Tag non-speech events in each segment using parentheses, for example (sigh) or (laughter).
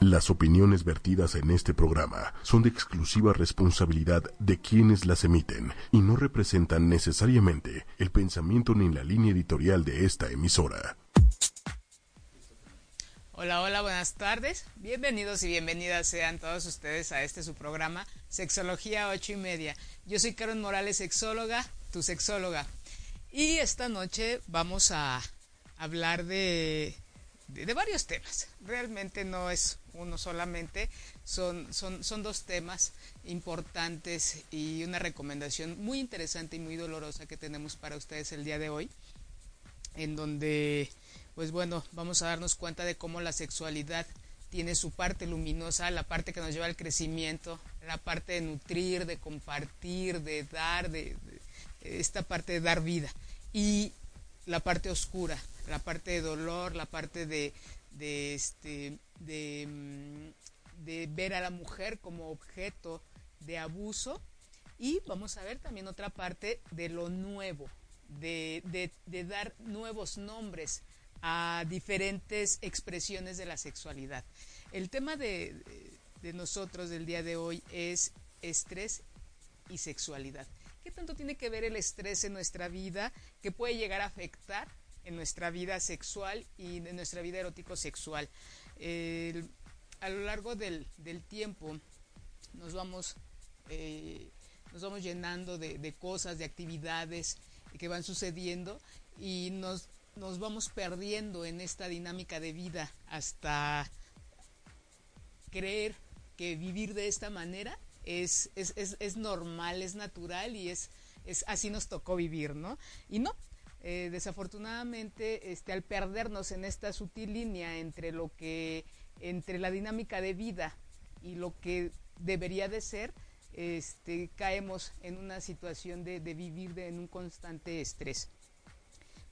Las opiniones vertidas en este programa son de exclusiva responsabilidad de quienes las emiten y no representan necesariamente el pensamiento ni la línea editorial de esta emisora. Hola, hola, buenas tardes. Bienvenidos y bienvenidas sean todos ustedes a este su programa Sexología 8 y media. Yo soy Karen Morales, sexóloga, tu sexóloga. Y esta noche vamos a hablar de, de, varios temas. Realmente no es uno solamente, son, son, son dos temas importantes y una recomendación muy interesante y muy dolorosa que tenemos para ustedes el día de hoy, en donde, pues bueno, vamos a darnos cuenta de cómo la sexualidad tiene su parte luminosa, la parte que nos lleva al crecimiento, la parte de nutrir, de compartir, de dar, de, esta parte de dar vida. Y la parte oscura, la parte de dolor, la parte de, de, este, mm, de, ver a la mujer como objeto de abuso y vamos a ver también otra parte de lo nuevo, de, de, dar nuevos nombres a diferentes expresiones de la sexualidad. El tema de, de, nosotros del día de hoy es estrés y sexualidad. ¿Qué tanto tiene que ver el estrés en nuestra vida que puede llegar a afectar en nuestra vida sexual y en nuestra vida erótico-sexual. a lo largo del, tiempo nos vamos, eh, nos vamos llenando de, cosas, de actividades que van sucediendo y nos, nos vamos perdiendo en esta dinámica de vida hasta creer que vivir de esta manera es, es, es, es normal, es natural y es, es así nos tocó vivir, ¿no? Y no, eh, desafortunadamente, este, al perdernos en esta sutil línea entre lo que, entre la dinámica de vida y lo que debería de ser, este, caemos en una situación de, vivir en un constante estrés.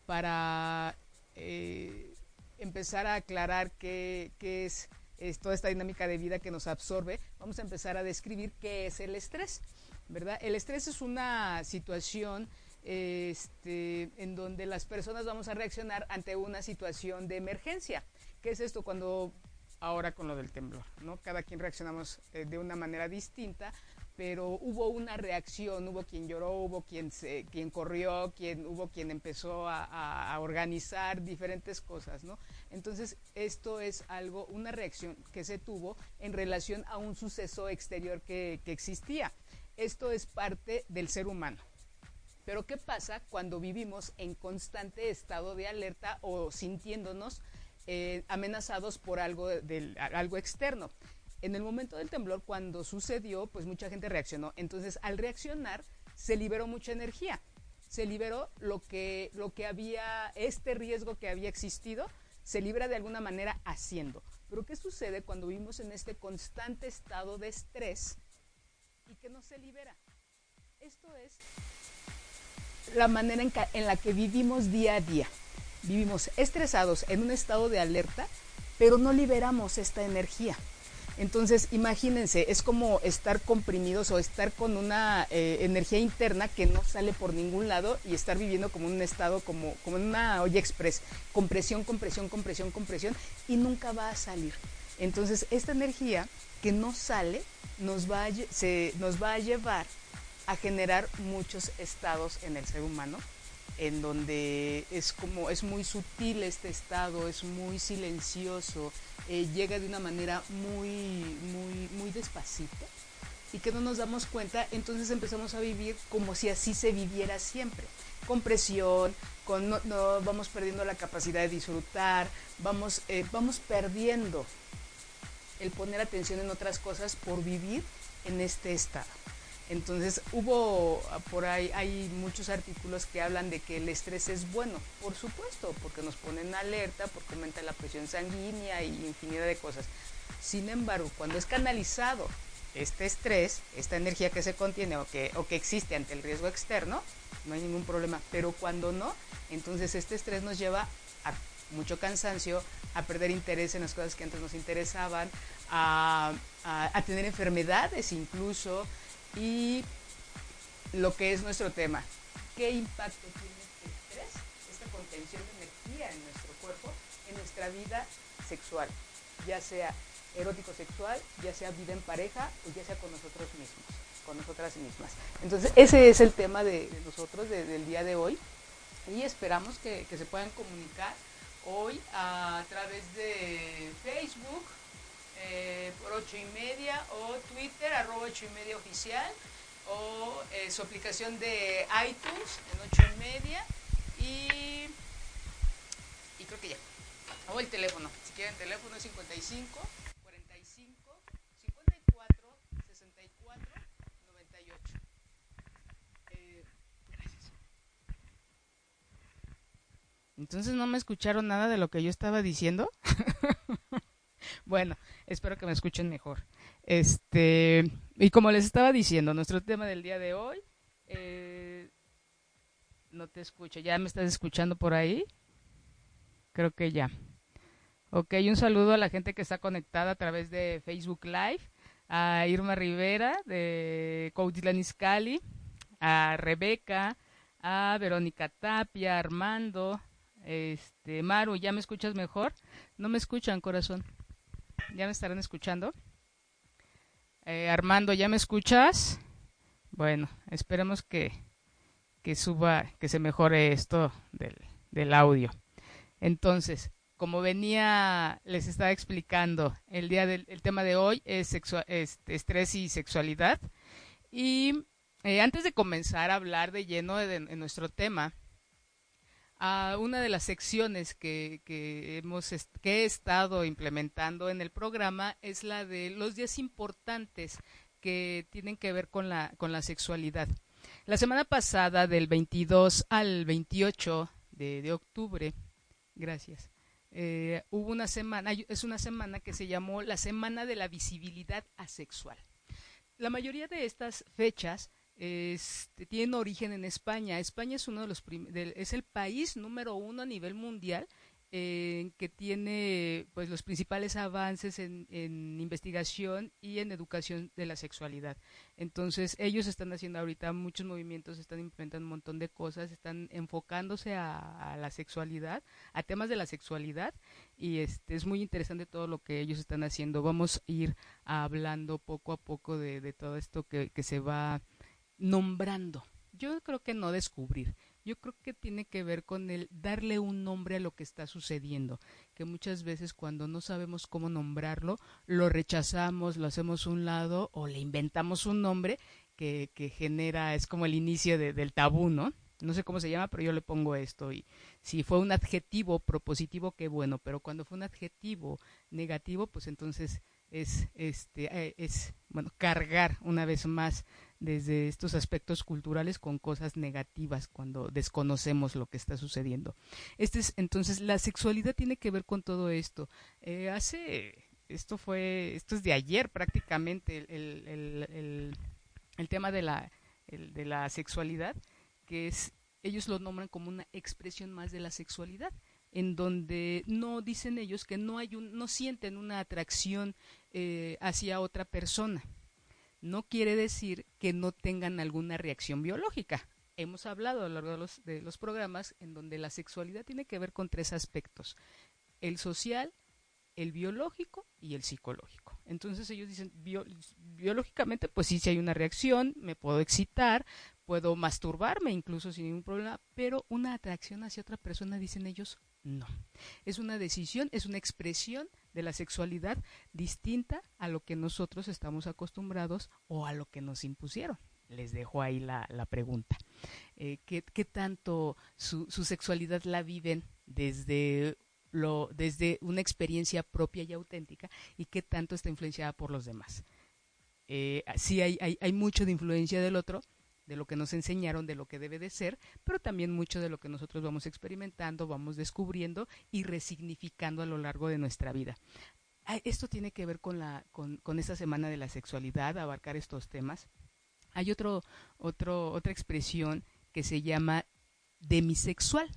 Para eh, empezar a aclarar qué, es, es, toda esta dinámica de vida que nos absorbe, vamos a empezar a describir qué es el estrés. ¿verdad? El estrés es una situación este, en donde las personas vamos a reaccionar ante una situación de emergencia. ¿Qué es esto cuando ahora con lo del temblor? ¿no? Cada quien reaccionamos eh, de una manera distinta, pero hubo una reacción, hubo quien lloró, hubo quien, se, quien corrió, quien, hubo quien empezó a, a, organizar diferentes cosas, ¿no? Entonces, esto es algo, una reacción que se tuvo en relación a un suceso exterior que, que existía. Esto es parte del ser humano. Pero ¿qué pasa cuando vivimos en constante estado de alerta o sintiéndonos eh, amenazados por algo, algo externo? En el momento del temblor, cuando sucedió, pues mucha gente reaccionó. Entonces, al reaccionar, se liberó mucha energía. Se liberó lo que, lo que había, este riesgo que había existido, se libra de alguna manera haciendo. Pero ¿qué sucede cuando vivimos en este constante estado de estrés y que no se libera? Esto es la manera en, la que vivimos día a día. Vivimos estresados en un estado de alerta, pero no liberamos esta energía. Entonces, imagínense, es como estar comprimidos o estar con una eh, energía interna que no sale por ningún lado y estar viviendo como un estado, como, como una olla express, compresión, compresión, compresión, compresión, y nunca va a salir. Entonces, esta energía que no sale nos va se, nos va a llevar a generar muchos estados en el ser humano, en donde es como es muy sutil este estado, es muy silencioso, eh, llega de una manera muy, muy, muy despacito y que no nos damos cuenta, entonces empezamos a vivir como si así se viviera siempre, con presión, con no, vamos perdiendo la capacidad de disfrutar, vamos, eh, vamos perdiendo el poner atención en otras cosas por vivir en este estado. Entonces hubo por ahí hay muchos artículos que hablan de que el estrés es bueno, por supuesto, porque nos ponen alerta, porque aumenta la presión sanguínea y infinidad de cosas. Sin embargo, cuando es canalizado este estrés, esta energía que se contiene o que, o que existe ante el riesgo externo, no hay ningún problema. Pero cuando no, entonces este estrés nos lleva a mucho cansancio, a perder interés en las cosas que antes nos interesaban, a, a tener enfermedades incluso, y lo que es nuestro tema. ¿Qué impacto tiene este estrés, esta contención de energía en nuestro cuerpo, en nuestra vida sexual? Ya sea erótico sexual, ya sea vida en pareja o ya sea con nosotros mismos, con nosotras mismas. Entonces, ese es el tema de, nosotros del día de hoy y esperamos que, que, se puedan comunicar hoy a través de Facebook eh, por ocho y media o Twitter arroba ocho y media oficial o eh, su aplicación de iTunes en ocho y media y, creo que ya. O el teléfono, si quieren teléfono 55 45 54 64 98. Eh, gracias. Entonces no me escucharon nada de lo que yo estaba diciendo. (laughs) bueno, espero que me escuchen mejor. Este, y como les estaba diciendo, nuestro tema del día de hoy, eh, no te escucho, ¿ya me estás escuchando por ahí? Creo que ya. Ok, un saludo a la gente que está conectada a través de Facebook Live, a Irma Rivera de Coutitlán Izcalli, a Rebeca, a Verónica Tapia, Armando, este, Maru, ¿ya me escuchas mejor? No me escuchan, corazón. ¿Ya me estarán escuchando? Eh, Armando, ¿ya me escuchas? Bueno, esperemos que, que suba, que se mejore esto del, del audio. Entonces, como venía, les estaba explicando, el día del el tema de hoy es, estrés y sexualidad. Y eh, antes de comenzar a hablar de lleno de, nuestro tema, a una de las secciones que, que, hemos que he estado implementando en el programa es la de los días importantes que tienen que ver con la, con la sexualidad. La semana pasada, del 22 al 28 de, de octubre, gracias, eh, hubo una semana, es una semana que se llamó la Semana de la Visibilidad Asexual. La mayoría de estas fechas este, tienen origen en España. España es uno de los es el país número uno a nivel mundial eh, que tiene pues los principales avances en, investigación y en educación de la sexualidad. Entonces ellos están haciendo ahorita muchos movimientos, están implementando un montón de cosas, están enfocándose a, la sexualidad, a temas de la sexualidad y este es muy interesante todo lo que ellos están haciendo. Vamos a ir hablando poco a poco de, todo esto que se va nombrando. Yo creo que no descubrir, yo creo que tiene que ver con el darle un nombre a lo que está sucediendo, que muchas veces cuando no sabemos cómo nombrarlo, lo rechazamos, lo hacemos un lado o le inventamos un nombre que, que genera, es como el inicio del tabú, ¿no? No sé cómo se llama, pero yo le pongo esto. Y si fue un adjetivo propositivo, qué bueno, pero cuando fue un adjetivo negativo, pues entonces es, este, eh, es, bueno, cargar una vez más desde estos aspectos culturales con cosas negativas cuando desconocemos lo que está sucediendo. Este es, entonces, la sexualidad tiene que ver con todo esto. Eh, hace, esto fue, esto es de ayer prácticamente, el, el, el, tema de la, de la sexualidad, que es, ellos lo nombran como una expresión más de la sexualidad en donde no dicen ellos que no hay un, no sienten una atracción eh, hacia otra persona no quiere decir que no tengan alguna reacción biológica. Hemos hablado a lo largo de los, de los programas en donde la sexualidad tiene que ver con tres aspectos, el social, el biológico y el psicológico. Entonces ellos dicen, biológicamente, pues sí, si hay una reacción, me puedo excitar, puedo masturbarme incluso sin ningún problema, pero una atracción hacia otra persona, dicen ellos, no. Es una decisión, es una expresión de la sexualidad distinta a lo que nosotros estamos acostumbrados o a lo que nos impusieron. Les dejo ahí la, pregunta. Eh, ¿qué, tanto su, sexualidad la viven desde, lo, desde una experiencia propia y auténtica y qué tanto está influenciada por los demás? Eh, sí hay, hay, hay mucho de influencia del otro, de lo que nos enseñaron, de lo que debe de ser, pero también mucho de lo que nosotros vamos experimentando, vamos descubriendo y resignificando a lo largo de nuestra vida. Esto tiene que ver con, la, con, con esta semana de la sexualidad, abarcar estos temas. Hay otro, otro, otra expresión que se llama demisexual.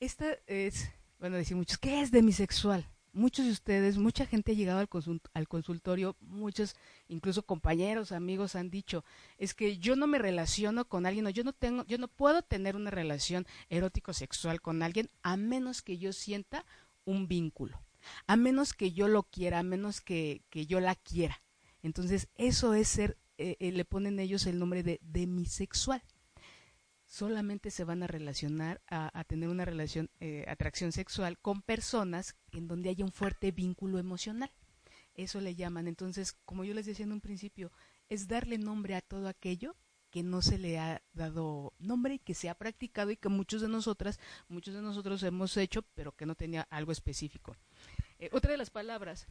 Esta es, bueno, decir muchos, ¿qué es demisexual? Muchos de ustedes, mucha gente ha llegado al, al, consultorio, muchos, incluso compañeros, amigos han dicho, es que yo no me relaciono con alguien, o yo no tengo, yo no puedo tener una relación erótico sexual con alguien a menos que yo sienta un vínculo. a menos que yo lo quiera, a menos que, que yo la quiera. Entonces, eso es ser, eh, eh, le ponen ellos el nombre de demisexual. Solamente se van a relacionar, a, tener una relación, eh, atracción sexual con personas en donde haya un fuerte vínculo emocional. Eso le llaman. Entonces, como yo les decía en un principio, es darle nombre a todo aquello que no se le ha dado nombre y que se ha practicado y que muchos de nosotras, muchos de nosotros hemos hecho, pero que no tenía algo específico. otra de las palabras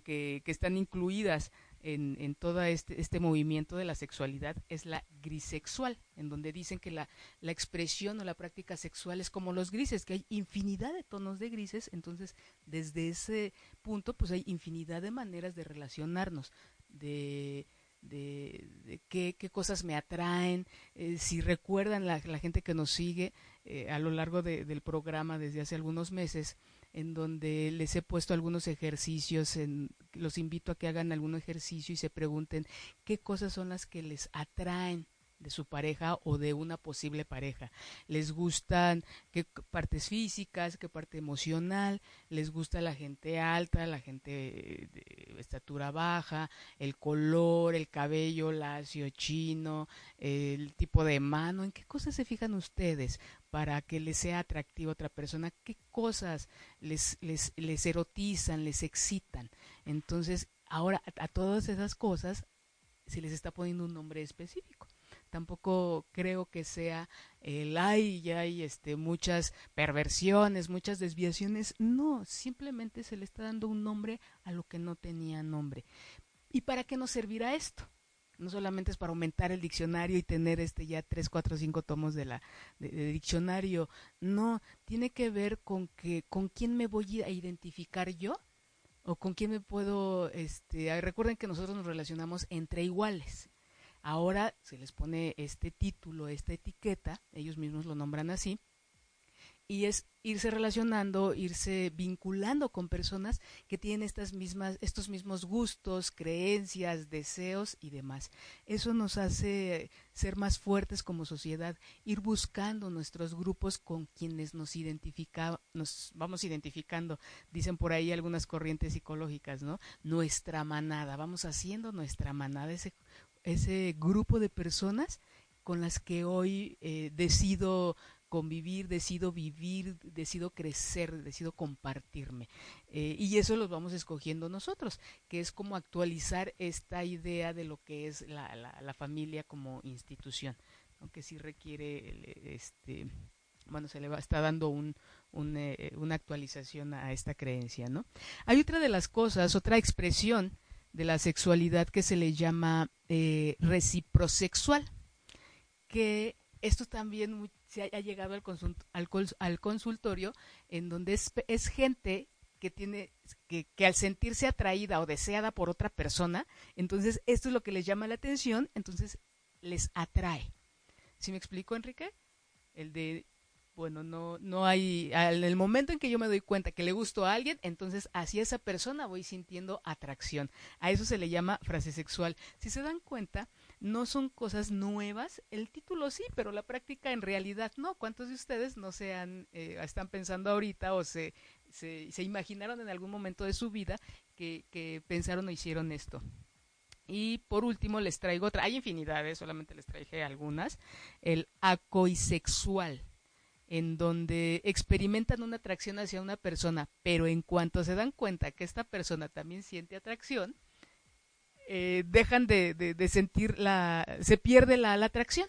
que, están incluidas en, en todo este, este, movimiento de la sexualidad es la grisexual, en donde dicen que la, la, expresión o la práctica sexual es como los grises, que hay infinidad de tonos de grises, entonces desde ese punto pues hay infinidad de maneras de relacionarnos, de, de, qué, qué, cosas me atraen, eh, si recuerdan la, la, gente que nos sigue eh, a lo largo del programa desde hace algunos meses, en donde les he puesto algunos ejercicios, en, los invito a que hagan algún ejercicio y se pregunten qué cosas son las que les atraen de su pareja o de una posible pareja. Les gustan qué partes físicas, qué parte emocional, les gusta la gente alta, la gente de estatura baja, el color, el cabello lacio chino, el tipo de mano, ¿en qué cosas se fijan ustedes para que les sea atractiva otra persona? ¿Qué cosas les, les, les erotizan, les excitan? Entonces, ahora a todas esas cosas se les está poniendo un nombre específico tampoco creo que sea el hay y hay este muchas perversiones, muchas desviaciones, no, simplemente se le está dando un nombre a lo que no tenía nombre. ¿Y para qué nos servirá esto? No solamente es para aumentar el diccionario y tener este ya tres, cuatro, cinco tomos de la de, diccionario, no, tiene que ver con que con quién me voy a identificar yo o con quién me puedo este recuerden que nosotros nos relacionamos entre iguales. Ahora se les pone este título, esta etiqueta, ellos mismos lo nombran así, y es irse relacionando, irse vinculando con personas que tienen estas mismas, estos mismos gustos, creencias, deseos y demás. Eso nos hace ser más fuertes como sociedad, ir buscando nuestros grupos con quienes nos identifica, nos vamos identificando, dicen por ahí algunas corrientes psicológicas, ¿no? Nuestra manada, vamos haciendo nuestra manada, ese ese grupo de personas con las que hoy eh, decido convivir, decido vivir, decido crecer, decido compartirme. Eh, y eso los vamos escogiendo nosotros, que es como actualizar esta idea de lo que es la, la, familia como institución, aunque sí requiere, este, bueno, se le va, está dando eh, una actualización a esta creencia, ¿no? Hay otra de las cosas, otra expresión de la sexualidad que se le llama eh, reciprosexual, que esto también se ha llegado al, al, consultorio en donde es, gente que tiene que, que, al sentirse atraída o deseada por otra persona, entonces esto es lo que les llama la atención, entonces les atrae. ¿Sí me explico, Enrique? El de bueno, no, no hay, en el momento en que yo me doy cuenta que le gusto a alguien, entonces hacia esa persona voy sintiendo atracción. A eso se le llama frase sexual. Si se dan cuenta, no son cosas nuevas, el título sí, pero la práctica en realidad no. ¿Cuántos de ustedes no se han, eh, están pensando ahorita o se, se, imaginaron en algún momento de su vida que, que pensaron o hicieron esto? Y por último les traigo otra, hay infinidades, solamente les traje algunas, el acoisexual en donde experimentan una atracción hacia una persona, pero en cuanto se dan cuenta que esta persona también siente atracción, eh, dejan de, de, sentir la, se pierde la, la, atracción.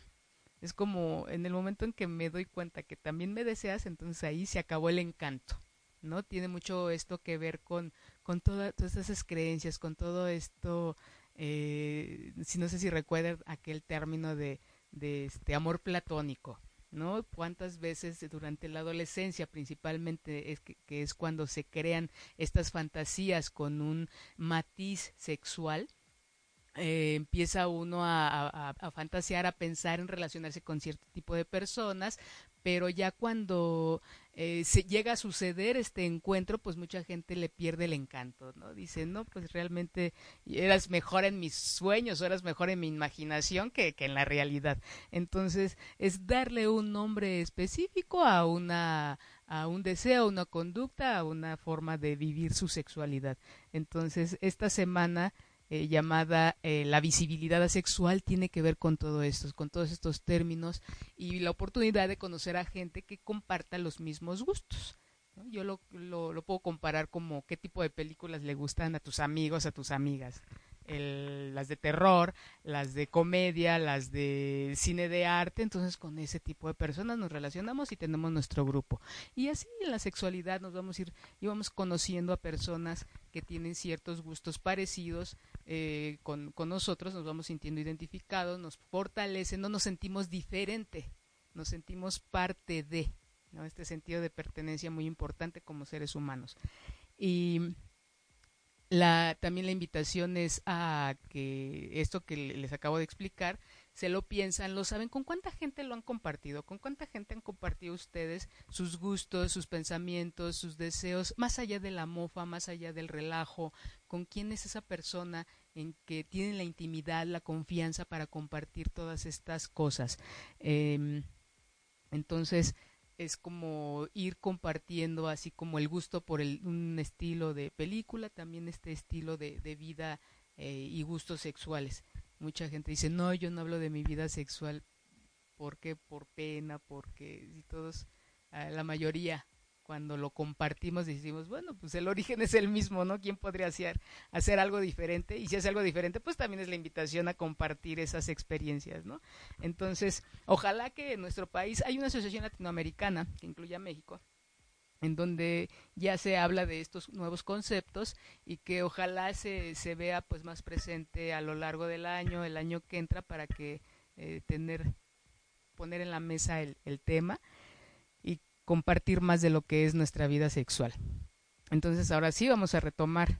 Es como en el momento en que me doy cuenta que también me deseas, entonces ahí se acabó el encanto, ¿no? Tiene mucho esto que ver con, con todas esas creencias, con todo esto, eh, si no sé si recuerdan aquel término de, de este amor platónico, ¿no? Cuántas veces durante la adolescencia principalmente es que, es cuando se crean estas fantasías con un matiz sexual, eh, empieza uno a, a, fantasear, a pensar en relacionarse con cierto tipo de personas, pero ya cuando eh, se llega a suceder este encuentro, pues mucha gente le pierde el encanto, ¿no? Dice, no, pues realmente eras mejor en mis sueños, o eras mejor en mi imaginación que, en la realidad. Entonces, es darle un nombre específico a una, a un deseo, una conducta, a una forma de vivir su sexualidad. Entonces, esta semana eh, llamada eh, la visibilidad asexual tiene que ver con todo esto, con todos estos términos y la oportunidad de conocer a gente que comparta los mismos gustos. Yo lo, lo, puedo comparar como qué tipo de películas le gustan a tus amigos, a tus amigas el, las de terror, las de comedia, las de cine de arte, entonces con ese tipo de personas nos relacionamos y tenemos nuestro grupo. Y así en la sexualidad nos vamos a ir, íbamos conociendo a personas que tienen ciertos gustos parecidos eh, con, con nosotros, nos vamos sintiendo identificados, nos fortalece, no nos sentimos diferente, nos sentimos parte de, ¿no? este sentido de pertenencia muy importante como seres humanos. Y la, también la invitación es a que esto que les acabo de explicar, se lo piensan, lo saben, con cuánta gente lo han compartido, con cuánta gente han compartido ustedes sus gustos, sus pensamientos, sus deseos, más allá de la mofa, más allá del relajo, con quién es esa persona en que tienen la intimidad, la confianza para compartir todas estas cosas. Eh, entonces, es como ir compartiendo así como el gusto por el, un estilo de película, también este estilo de, vida eh, y gustos sexuales. Mucha gente dice, no, yo no hablo de mi vida sexual, porque Por pena, porque y todos, la mayoría cuando lo compartimos decimos, bueno, pues el origen es el mismo, ¿no? ¿Quién podría hacer, hacer algo diferente? Y si hace algo diferente, pues también es la invitación a compartir esas experiencias, ¿no? Entonces, ojalá que en nuestro país hay una asociación latinoamericana que incluya a México, en donde ya se habla de estos nuevos conceptos y que ojalá se, se vea pues más presente a lo largo del año, el año que entra, para que eh, tener, poner en la mesa el, el tema compartir más de lo que es nuestra vida sexual. Entonces ahora sí vamos a retomar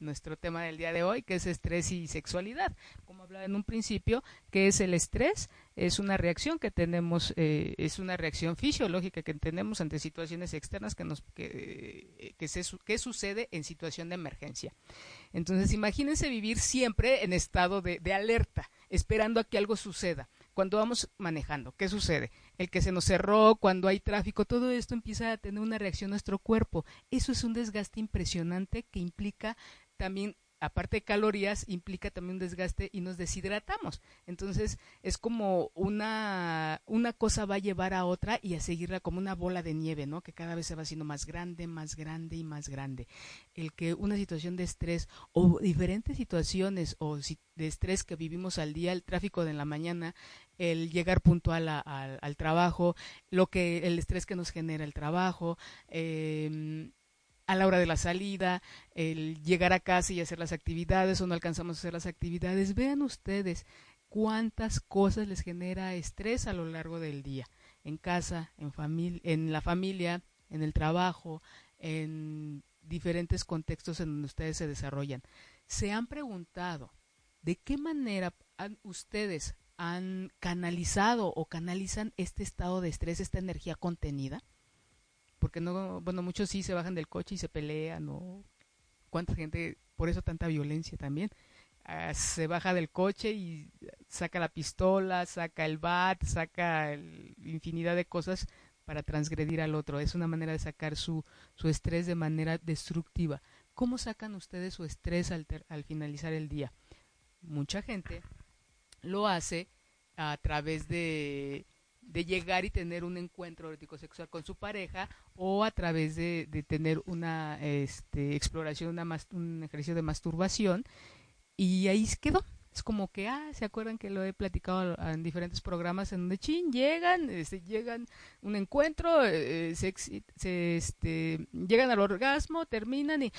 nuestro tema del día de hoy, que es estrés y sexualidad. Como hablaba en un principio, ¿qué es el estrés? Es una reacción que tenemos, eh, es una reacción fisiológica que tenemos ante situaciones externas que nos que, que, se, que sucede en situación de emergencia. Entonces imagínense vivir siempre en estado de, de alerta, esperando a que algo suceda cuando vamos manejando, ¿qué sucede? El que se nos cerró, cuando hay tráfico, todo esto empieza a tener una reacción a nuestro cuerpo. Eso es un desgaste impresionante que implica también aparte de calorías, implica también un desgaste y nos deshidratamos. Entonces, es como una, una cosa va a llevar a otra y a seguirla como una bola de nieve, ¿no? Que cada vez se va haciendo más grande, más grande y más grande. El que una situación de estrés o diferentes situaciones o de estrés que vivimos al día, el tráfico de la mañana, el llegar puntual al trabajo, lo que, el estrés que nos genera el trabajo, eh, a la hora de la salida, el llegar a casa y hacer las actividades o no alcanzamos a hacer las actividades. Vean ustedes cuántas cosas les genera estrés a lo largo del día, en casa, en, familia, en la familia, en el trabajo, en diferentes contextos en donde ustedes se desarrollan. ¿Se han preguntado de qué manera ustedes han canalizado o canalizan este estado de estrés, esta energía contenida? Porque no, bueno, muchos sí se bajan del coche y se pelean, ¿no? ¿Cuánta gente, por eso tanta violencia también? Ah, se baja del coche y saca la pistola, saca el bat, saca infinidad de cosas para transgredir al otro. Es una manera de sacar su, su estrés de manera destructiva. ¿Cómo sacan ustedes su estrés al, al finalizar el día? Mucha gente lo hace a través de de llegar y tener un encuentro erótico sexual con su pareja o a través de, de tener una este, exploración, una un ejercicio de masturbación y ahí quedó. Es como que, ah, ¿se acuerdan que lo he platicado en diferentes programas en donde, chin, llegan, este, llegan un encuentro, eh, se, se, este, llegan al orgasmo, terminan y,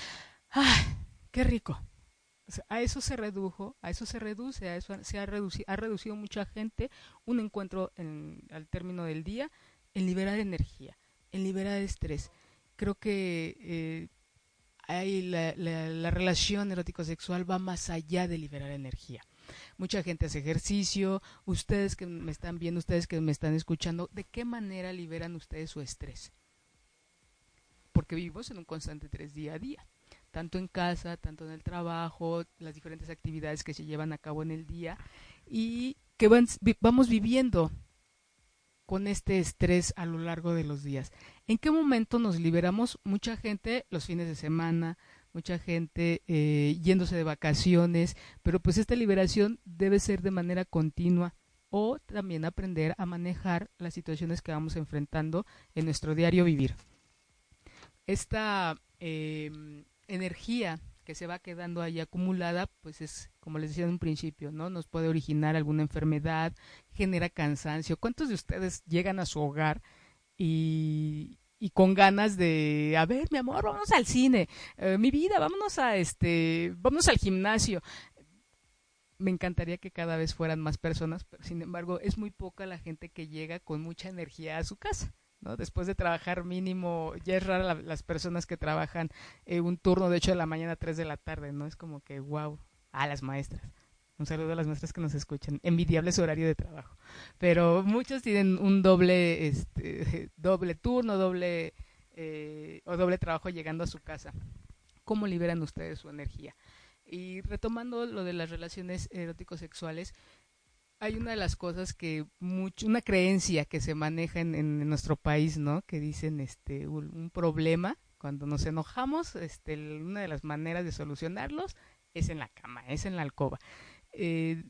ah, qué rico, a eso se redujo, a eso se reduce, a eso se ha reducido, ha reducido mucha gente un encuentro al término del día en liberar energía, en liberar estrés. Creo que eh, hay la, la, relación erótico-sexual va más allá de liberar energía. Mucha gente hace ejercicio, ustedes que me están viendo, ustedes que me están escuchando, ¿de qué manera liberan ustedes su estrés? Porque vivimos en un constante estrés día a día tanto en casa, tanto en el trabajo, las diferentes actividades que se llevan a cabo en el día y que vamos viviendo con este estrés a lo largo de los días. ¿En qué momento nos liberamos? Mucha gente los fines de semana, mucha gente eh, yéndose de vacaciones, pero pues esta liberación debe ser de manera continua o también aprender a manejar las situaciones que vamos enfrentando en nuestro diario vivir. Esta em, energía que se va quedando ahí acumulada, pues es, como les decía en un principio, ¿no? Nos puede originar alguna enfermedad, genera cansancio. ¿Cuántos de ustedes llegan a su hogar y, con ganas de, a ver, mi amor, vámonos al cine, eh, mi vida, vámonos a este, vámonos al gimnasio? Me encantaría que cada vez fueran más personas, pero sin embargo es muy poca la gente que llega con mucha energía a su casa. ¿No? Después de trabajar mínimo, ya es rara las personas que trabajan eh, un turno de 8 de la mañana a 3 de la tarde, ¿no? Es como que, wow, a las maestras. Un saludo a las maestras que nos escuchan. Envidiable su horario de trabajo. Pero muchos tienen un doble, este, (laughs) doble turno, doble eh, o doble trabajo llegando a su casa. ¿Cómo liberan ustedes su energía? Y retomando lo de las relaciones erótico-sexuales, hay una de las cosas que mucho, una creencia que se maneja en, nuestro país, ¿no? Que dicen este un, problema cuando nos enojamos, este una de las maneras de solucionarlos es en la cama, es en la alcoba. Eh,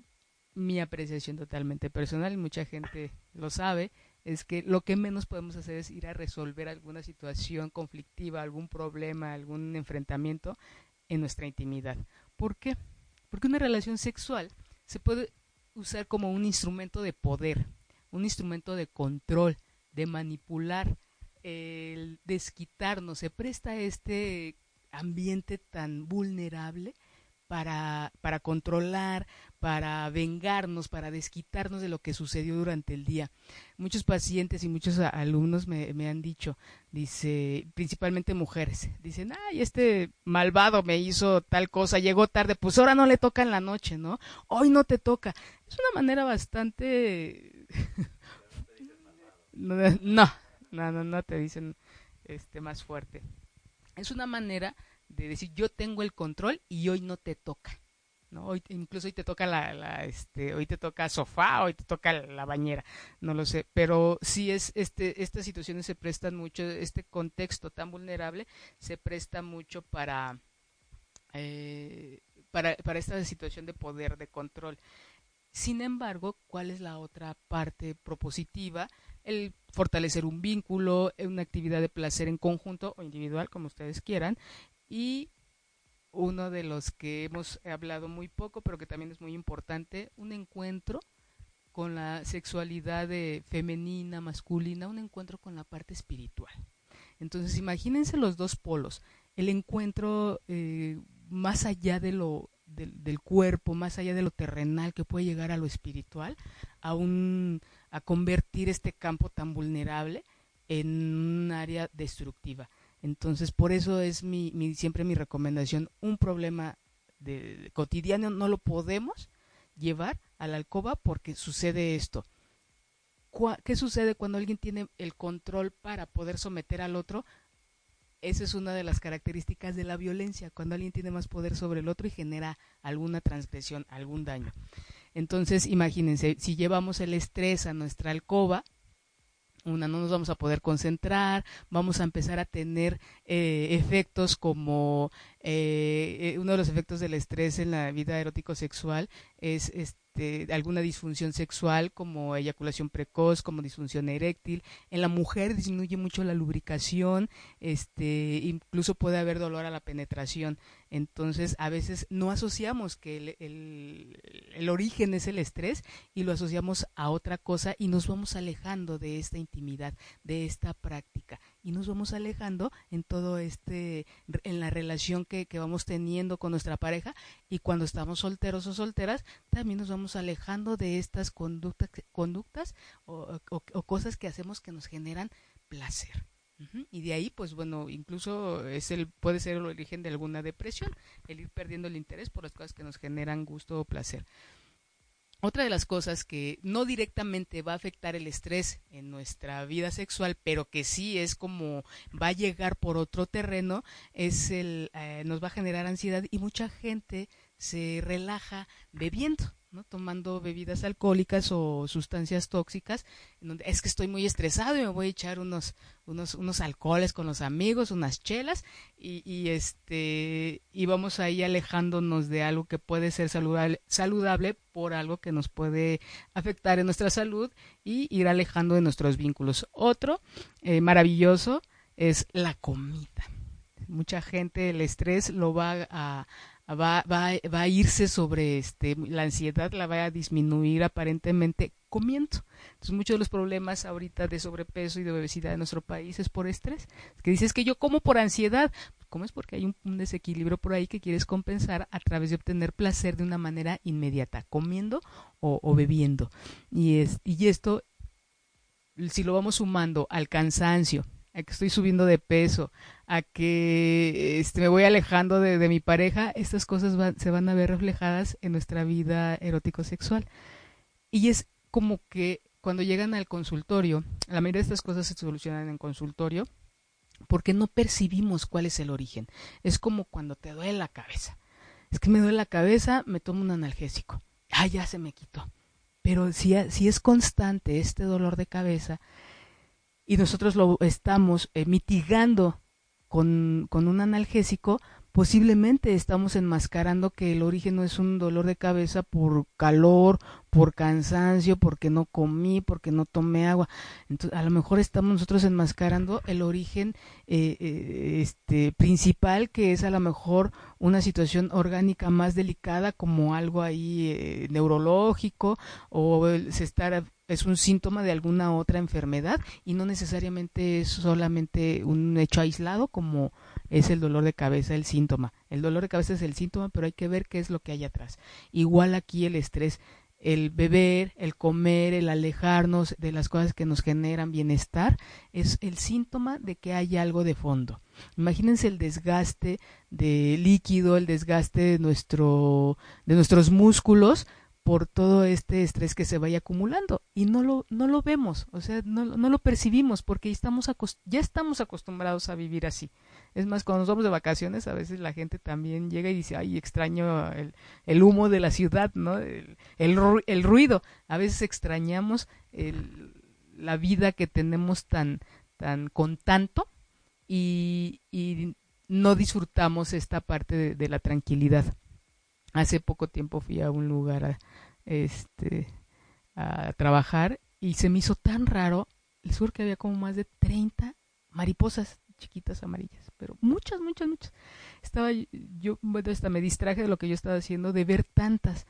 mi apreciación totalmente personal y mucha gente lo sabe es que lo que menos podemos hacer es ir a resolver alguna situación conflictiva, algún problema, algún enfrentamiento en nuestra intimidad. ¿Por qué? Porque una relación sexual se puede usar como un instrumento de poder, un instrumento de control, de manipular, el desquitarnos, se presta este ambiente tan vulnerable para, para controlar, para vengarnos, para desquitarnos de lo que sucedió durante el día. Muchos pacientes y muchos alumnos me, me, han dicho, dice, principalmente mujeres, dicen, ay, este malvado me hizo tal cosa, llegó tarde, pues ahora no le toca en la noche, ¿no? Hoy no te toca. Es una manera bastante... (laughs) no, no, no, no te dicen este más fuerte. Es una manera de decir yo tengo el control y hoy no te toca. Hoy, incluso hoy te toca la, este, hoy te toca sofá, hoy te toca la bañera, no lo sé, pero sí es, este, estas situaciones se prestan mucho, este contexto tan vulnerable se presta mucho para, eh, para, para esta situación de poder, de control. Sin embargo, ¿cuál es la otra parte propositiva? El fortalecer un vínculo, una actividad de placer en conjunto o individual, como ustedes quieran, y uno de los que hemos hablado muy poco, pero que también es muy importante, un encuentro con la sexualidad femenina, masculina, un encuentro con la parte espiritual. Entonces, imagínense los dos polos, el encuentro eh, más allá de lo del, cuerpo, más allá de lo terrenal que puede llegar a lo espiritual, a un a convertir este campo tan vulnerable en un área destructiva. Entonces, por eso es mi, siempre mi recomendación, un problema de, cotidiano no lo podemos llevar a la alcoba porque sucede esto. ¿Qué sucede cuando alguien tiene el control para poder someter al otro? Esa es una de las características de la violencia, cuando alguien tiene más poder sobre el otro y genera alguna transgresión, algún daño. Entonces, imagínense, si llevamos el estrés a nuestra alcoba, una, no nos vamos a poder concentrar, vamos a empezar a tener eh, efectos como eh, eh, uno de los efectos del estrés en la vida erótico sexual es este, alguna disfunción sexual como eyaculación precoz, como disfunción eréctil. En la mujer disminuye mucho la lubricación, este, incluso puede haber dolor a la penetración. Entonces, a veces no asociamos que el, origen es el estrés y lo asociamos a otra cosa y nos vamos alejando de esta intimidad, de esta práctica y nos vamos alejando en todo este, en la relación que, vamos teniendo con nuestra pareja y cuando estamos solteros o solteras, también nos vamos alejando de estas conductas, conductas o, cosas que hacemos que nos generan placer. Y de ahí, pues bueno, incluso es el, puede ser el origen de alguna depresión, el ir perdiendo el interés por las cosas que nos generan gusto o placer. Otra de las cosas que no directamente va a afectar el estrés en nuestra vida sexual, pero que sí es como va a llegar por otro terreno, es el, eh, nos va a generar ansiedad y mucha gente se relaja bebiendo ¿no? tomando bebidas alcohólicas o sustancias tóxicas, donde es que estoy muy estresado y me voy a echar unos, unos, unos alcoholes con los amigos, unas chelas, y, y este, y vamos ahí alejándonos de algo que puede ser saludable, saludable por algo que nos puede afectar en nuestra salud y ir alejando de nuestros vínculos. Otro eh, maravilloso es la comida. Mucha gente el estrés lo va a, va, va, va a irse sobre este, la ansiedad, la va a disminuir aparentemente comiendo. Entonces muchos de los problemas ahorita de sobrepeso y de obesidad en nuestro país es por estrés. que dices que yo como por ansiedad. ¿Cómo es? Porque hay un, un, desequilibrio por ahí que quieres compensar a través de obtener placer de una manera inmediata, comiendo o, o bebiendo. Y, es, y esto, si lo vamos sumando al cansancio, a que estoy subiendo de peso, a que este, me voy alejando de, mi pareja, estas cosas se van a ver reflejadas en nuestra vida erótico-sexual. Y es como que cuando llegan al consultorio, la mayoría de estas cosas se solucionan en consultorio, porque no percibimos cuál es el origen. Es como cuando te duele la cabeza. Es que me duele la cabeza, me tomo un analgésico. Ah, ya se me quitó. Pero si, si es constante este dolor de cabeza, y nosotros lo estamos eh, mitigando con, con, un analgésico, posiblemente estamos enmascarando que el origen no es un dolor de cabeza por calor, por cansancio, porque no comí, porque no tomé agua. Entonces, a lo mejor estamos nosotros enmascarando el origen eh, eh, este, principal, que es a lo mejor una situación orgánica más delicada, como algo ahí eh, neurológico, o se está es un síntoma de alguna otra enfermedad y no necesariamente es solamente un hecho aislado como es el dolor de cabeza el síntoma. El dolor de cabeza es el síntoma, pero hay que ver qué es lo que hay atrás. Igual aquí el estrés, el beber, el comer, el alejarnos de las cosas que nos generan bienestar es el síntoma de que hay algo de fondo. Imagínense el desgaste de líquido, el desgaste de nuestro de nuestros músculos por todo este estrés que se vaya acumulando y no lo no lo vemos, o sea, no, no lo percibimos porque estamos ya estamos acostumbrados a vivir así. Es más, cuando nos vamos de vacaciones, a veces la gente también llega y dice, ay, extraño el, el humo de la ciudad, ¿no? El, el, el ruido. A veces extrañamos la vida que tenemos tan, tan con tanto y, no disfrutamos esta parte de la tranquilidad hace poco tiempo fui a un lugar a, este, a trabajar y se me hizo tan raro, el sur que había como más de 30 mariposas chiquitas amarillas, pero muchas, muchas, muchas. Estaba yo, bueno, hasta me distraje de lo que yo estaba haciendo, de ver tantas.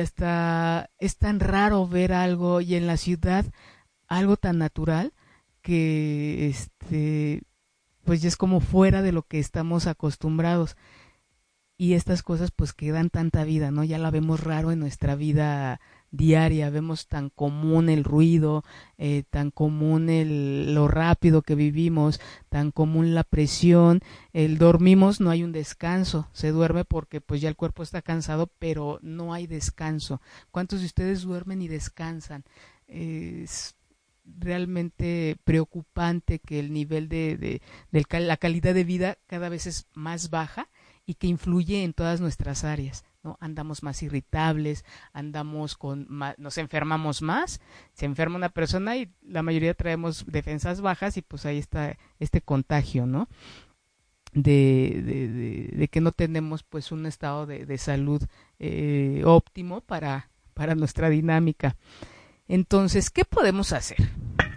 Hasta es tan raro ver algo y en la ciudad algo tan natural que este pues ya es como fuera de lo que estamos acostumbrados y estas cosas pues que dan tanta vida, ¿no? Ya la vemos raro en nuestra vida diaria, vemos tan común el ruido, eh, tan común el, lo rápido que vivimos, tan común la presión, el dormimos, no hay un descanso, se duerme porque pues ya el cuerpo está cansado, pero no hay descanso. ¿Cuántos de ustedes duermen y descansan? es realmente preocupante que el nivel de, de, de la calidad de vida cada vez es más baja y que influye en todas nuestras áreas. ¿no? Andamos más irritables, andamos con más, nos enfermamos más, se enferma una persona y la mayoría traemos defensas bajas y pues ahí está este contagio, ¿no? De, de, de, de que no tenemos pues un estado de, salud eh, óptimo para, para nuestra dinámica. Entonces, ¿qué podemos hacer?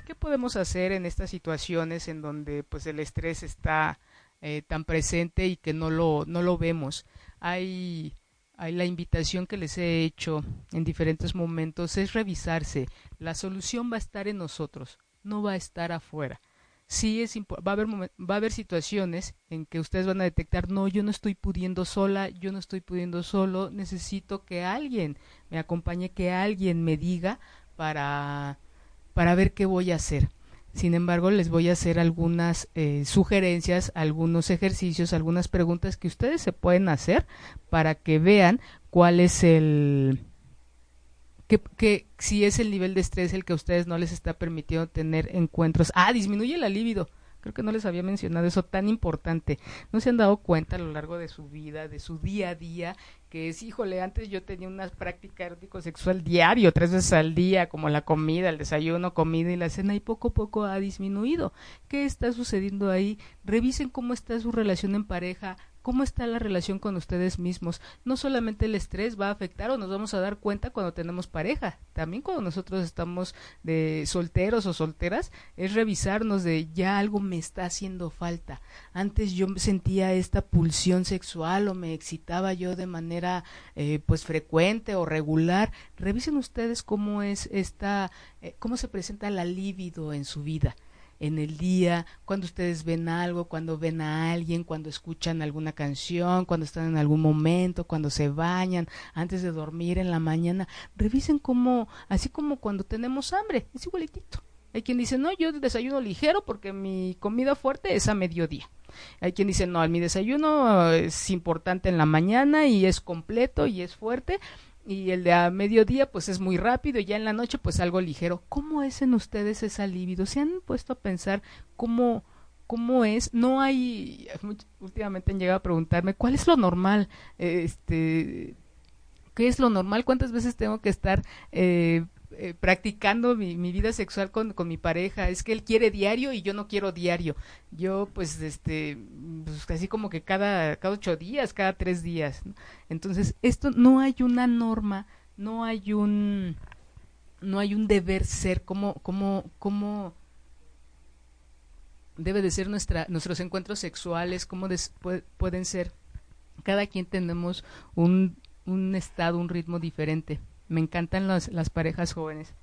¿Qué podemos hacer en estas situaciones en donde pues el estrés está eh, tan presente y que no lo, no lo vemos. Hay, hay la invitación que les he hecho en diferentes momentos es revisarse. La solución va a estar en nosotros, no va a estar afuera. Sí es va a haber va a haber situaciones en que ustedes van a detectar, no, yo no estoy pudiendo sola, yo no estoy pudiendo solo, necesito que alguien me acompañe, que alguien me diga para para ver qué voy a hacer. Sin embargo, les voy a hacer algunas eh, sugerencias, algunos ejercicios, algunas preguntas que ustedes se pueden hacer para que vean cuál es el que, que, si es el nivel de estrés el que a ustedes no les está permitiendo tener encuentros. Ah, disminuye la libido. Creo que no les había mencionado eso tan importante. No se han dado cuenta a lo largo de su vida, de su día a día, que es, híjole, antes yo tenía una práctica erótico sexual diario, tres veces al día, como la comida, el desayuno, comida y la cena, y poco a poco ha disminuido. ¿Qué está sucediendo ahí? Revisen cómo está su relación en pareja, cómo está la relación con ustedes mismos. No solamente el estrés va a afectar o nos vamos a dar cuenta cuando tenemos pareja, también cuando nosotros estamos de solteros o solteras, es revisarnos de ya algo me está haciendo falta. Antes yo sentía esta pulsión sexual o me excitaba yo de manera eh, pues frecuente o regular. Revisen ustedes cómo es esta, eh, cómo se presenta la libido en su vida en el día, cuando ustedes ven algo, cuando ven a alguien, cuando escuchan alguna canción, cuando están en algún momento, cuando se bañan, antes de dormir en la mañana, revisen cómo, así como cuando tenemos hambre, es igualitito. Hay quien dice, no, yo desayuno ligero porque mi comida fuerte es a mediodía. Hay quien dice, no, mi desayuno es importante en la mañana y es completo y es fuerte y el de a mediodía pues es muy rápido y ya en la noche pues algo ligero. ¿Cómo es en ustedes esa libido? ¿Se han puesto a pensar cómo, cómo es? No hay, últimamente han llegado a preguntarme, ¿cuál es lo normal? Este, ¿Qué es lo normal? ¿Cuántas veces tengo que estar eh, eh, practicando mi, vida sexual con, con, mi pareja. Es que él quiere diario y yo no quiero diario. Yo, pues, este, pues, así como que cada, cada ocho días, cada tres días. Entonces, esto no hay una norma, no hay un, no hay un deber ser, como, como, como debe de ser nuestra, nuestros encuentros sexuales, cómo pueden ser. Cada quien tenemos un, un estado, un ritmo diferente. Me encantan las, las parejas jóvenes,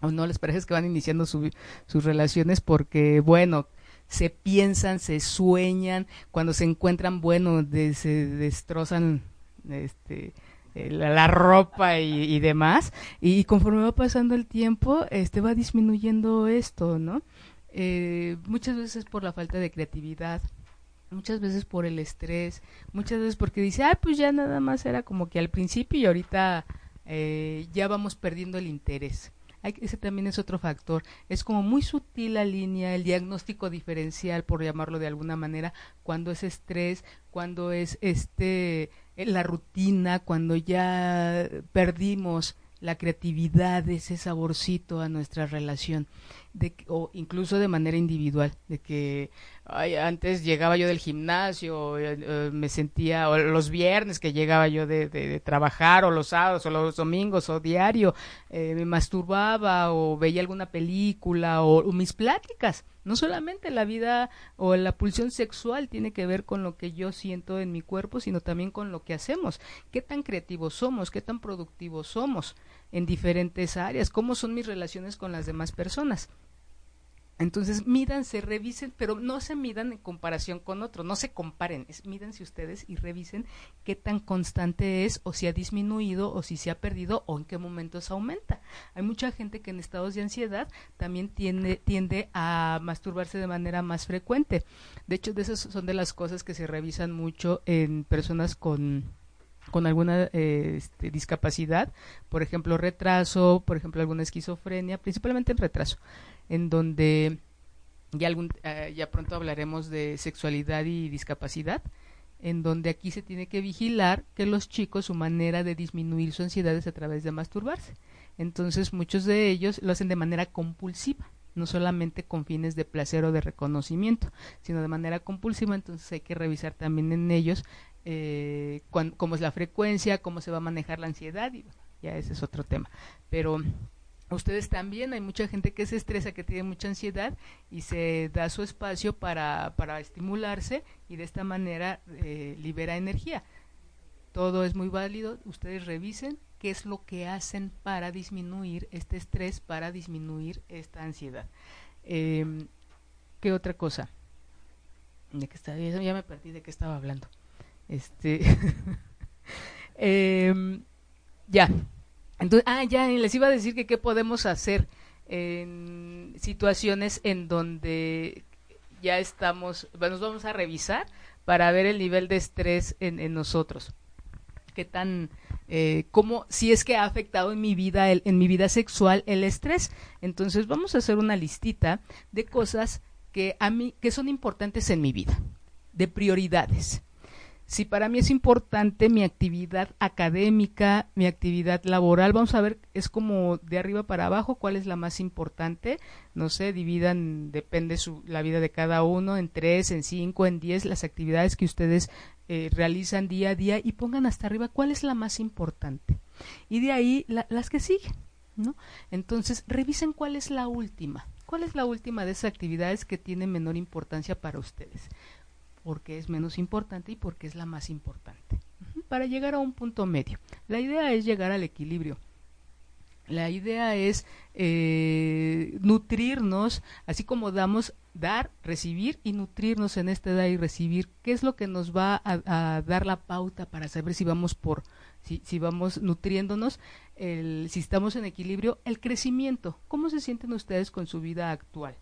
o no, las parejas que van iniciando sus relaciones porque, bueno, se piensan, se sueñan, cuando se encuentran, bueno, se destrozan este la, ropa y, demás y, conforme va pasando el tiempo este va disminuyendo esto no eh, muchas veces por la falta de creatividad muchas veces por el estrés muchas veces porque dice ah pues ya nada más era como que al principio y ahorita eh, ya vamos perdiendo el interés. ese también es otro factor. Es como muy sutil la línea, el diagnóstico diferencial, por llamarlo de alguna manera, cuando es estrés, cuando es este la rutina, cuando ya perdimos la creatividad, ese saborcito a nuestra relación, de, o incluso de manera individual, de que ay, antes llegaba yo del gimnasio, eh, eh, me sentía, o los viernes que llegaba yo de, trabajar, o los sábados, o los domingos, o diario, eh, me masturbaba, o veía alguna película, o, mis pláticas. No solamente la vida o la pulsión sexual tiene que ver con lo que yo siento en mi cuerpo, sino también con lo que hacemos. ¿Qué tan creativos somos? ¿Qué tan productivos somos en diferentes áreas? ¿Cómo son mis relaciones con las demás personas? Entonces, mídanse, revisen, pero no se midan en comparación con otro, no se comparen, es, mídanse ustedes y revisen qué tan constante es o si ha disminuido o si se ha perdido o en qué momentos aumenta. Hay mucha gente que en estados de ansiedad también tiende, tiende a masturbarse de manera más frecuente. De hecho, de esas son de las cosas que se revisan mucho en personas con con alguna eh, este, discapacidad, por ejemplo retraso, por ejemplo alguna esquizofrenia, principalmente en retraso en donde ya, algún, eh, ya pronto hablaremos de sexualidad y discapacidad, en donde aquí se tiene que vigilar que los chicos su manera de disminuir su ansiedad es a través de masturbarse. Entonces muchos de ellos lo hacen de manera compulsiva, no solamente con fines de placer o de reconocimiento, sino de manera compulsiva, entonces hay que revisar también en ellos eh, cómo es la frecuencia, cómo se va a manejar la ansiedad, y ya ese es otro tema. Pero ustedes también, hay mucha gente que se estresa, que tiene mucha ansiedad y se da su espacio para, para estimularse y de esta manera eh, libera energía. Todo es muy válido, ustedes revisen qué es lo que hacen para disminuir este estrés, para disminuir esta ansiedad. Eh, ¿Qué otra cosa? ¿De qué estaba? Ya me perdí de qué estaba hablando. Este, (laughs) em, ya, entonces, ah, ya les iba a decir que qué podemos hacer en situaciones en donde ya estamos, nos vamos a revisar para ver el nivel de estrés en, nosotros. Qué tan, eh, cómo, si es que ha afectado en mi vida, en mi vida sexual el estrés. Entonces vamos a hacer una listita de cosas que a mí que son importantes en mi vida, de prioridades. Si para mí es importante mi actividad académica, mi actividad laboral, vamos a ver, es como de arriba para abajo, cuál es la más importante. No sé, dividan, depende su, la vida de cada uno, en tres, en cinco, en diez, las actividades que ustedes eh, realizan día a día y pongan hasta arriba cuál es la más importante. Y de ahí las que siguen, ¿no? Entonces, revisen cuál es la última. ¿Cuál es la última de esas actividades que tienen menor importancia para ustedes? Porque es menos importante y porque es la más importante. Para llegar a un punto medio. La idea es llegar al equilibrio. La idea es eh, nutrirnos, así como damos, dar, recibir y nutrirnos en este dar y recibir. ¿Qué es lo que nos va a, dar la pauta para saber si vamos por, si, si vamos nutriéndonos, el, si estamos en equilibrio? El crecimiento. ¿Cómo se sienten ustedes con su vida actual?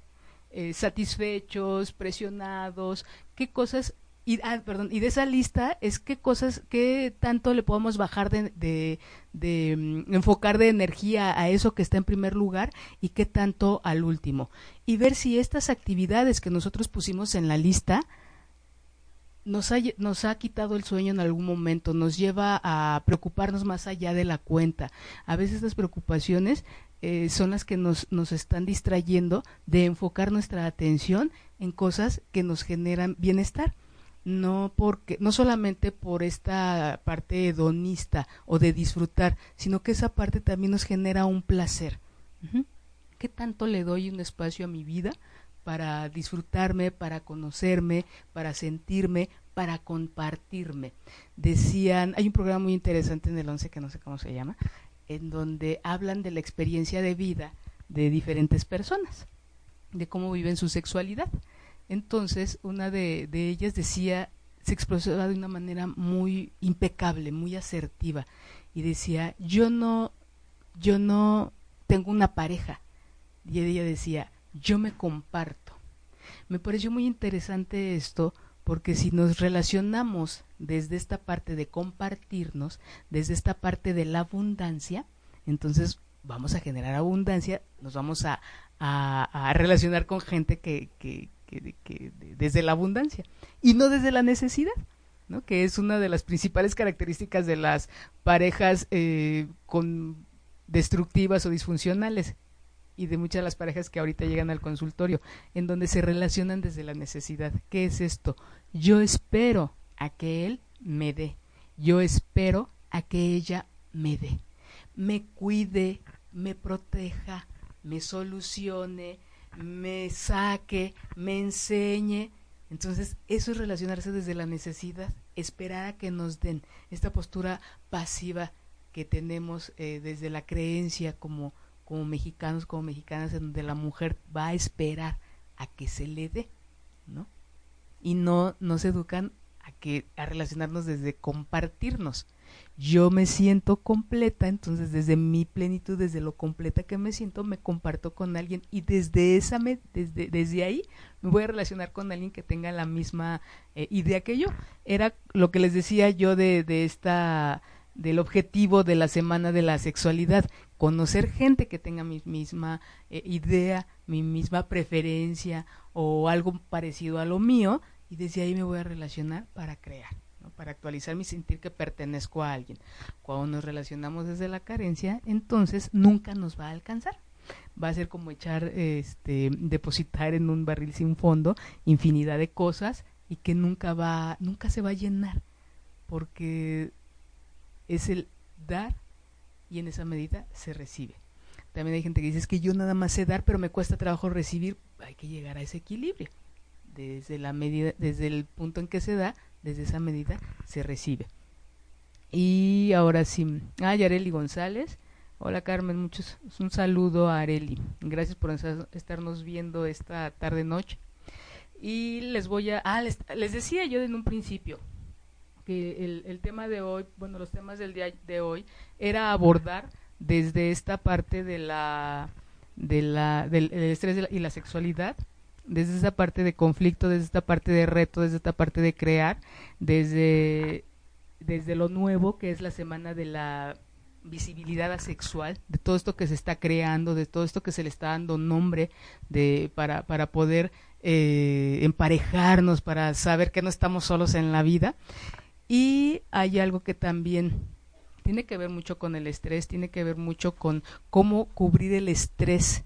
Eh, satisfechos, presionados, qué cosas y, ah, perdón, y de esa lista es qué cosas, qué tanto le podemos bajar de, de, de mm, enfocar de energía a eso que está en primer lugar y qué tanto al último. Y ver si estas actividades que nosotros pusimos en la lista nos ha, nos ha quitado el sueño en algún momento, nos lleva a preocuparnos más allá de la cuenta. A veces estas preocupaciones eh, son las que nos, nos están distrayendo de enfocar nuestra atención en cosas que nos generan bienestar no porque no solamente por esta parte hedonista o de disfrutar, sino que esa parte también nos genera un placer. ¿Qué tanto le doy un espacio a mi vida para disfrutarme, para conocerme, para sentirme, para compartirme? Decían, hay un programa muy interesante en el 11 que no sé cómo se llama, en donde hablan de la experiencia de vida de diferentes personas, de cómo viven su sexualidad. Entonces, una de, ellas decía, se expresaba de una manera muy impecable, muy asertiva, y decía, yo no, yo no tengo una pareja. Y ella decía, yo me comparto. Me pareció muy interesante esto porque si nos relacionamos desde esta parte de compartirnos, desde esta parte de la abundancia, entonces vamos a generar abundancia, nos vamos a, relacionar con gente que, que, que, desde la abundancia y no desde la necesidad. ¿no? que es una de las principales características de las parejas eh, destructivas o disfuncionales, y de muchas de las parejas que ahorita llegan al consultorio, en donde se relacionan desde la necesidad. ¿Qué es esto? Yo espero a que él me dé. Yo espero a que ella me dé. Me cuide, me proteja, me solucione, me saque, me enseñe. Entonces, eso es relacionarse desde la necesidad, esperar a que nos den esta postura pasiva que tenemos eh, desde la creencia como como mexicanos, como mexicanas, en donde la mujer va a esperar a que se le dé, ¿no? Y no nos educan a que a relacionarnos desde compartirnos. Yo me siento completa, entonces desde mi plenitud, desde lo completa que me siento, me comparto con alguien y desde esa desde desde ahí me voy a relacionar con alguien que tenga la misma eh, idea que yo. Era lo que les decía yo de, de esta del objetivo de la semana de la sexualidad, conocer gente que tenga mi misma eh, idea, mi misma preferencia o algo parecido a lo mío y desde ahí me voy a relacionar para crear, para actualizar mi sentir que pertenezco a alguien. Cuando nos relacionamos desde la carencia, entonces nunca nos va a alcanzar. Va a ser como echar, este, depositar en un barril sin fondo infinidad de cosas y que nunca va, nunca se va a llenar, porque es el dar y en esa medida se recibe. También hay gente que dice es que yo nada más sé dar, pero me cuesta trabajo recibir. Hay que llegar a ese equilibrio. Desde la medida, desde el punto en que se da, desde esa medida se recibe. Y ahora sí, ah, Areli González. Hola Carmen, muchos, un saludo a Areli. Gracias por estarnos viendo esta tarde noche. Y les voy a, ah, les, les decía yo en un principio, que el, tema de hoy, bueno, los temas del día de hoy, era abordar desde esta parte de la, de la, del, estrés y la sexualidad, desde esa parte de conflicto, desde esta parte de reto, desde esta parte de crear, desde, desde lo nuevo que es la semana de la visibilidad asexual, de todo esto que se está creando, de todo esto que se le está dando nombre de, para, para poder eh, emparejarnos, para saber que no estamos solos en la vida. Y hay algo que también tiene que ver mucho con el estrés, tiene que ver mucho con cómo cubrir el estrés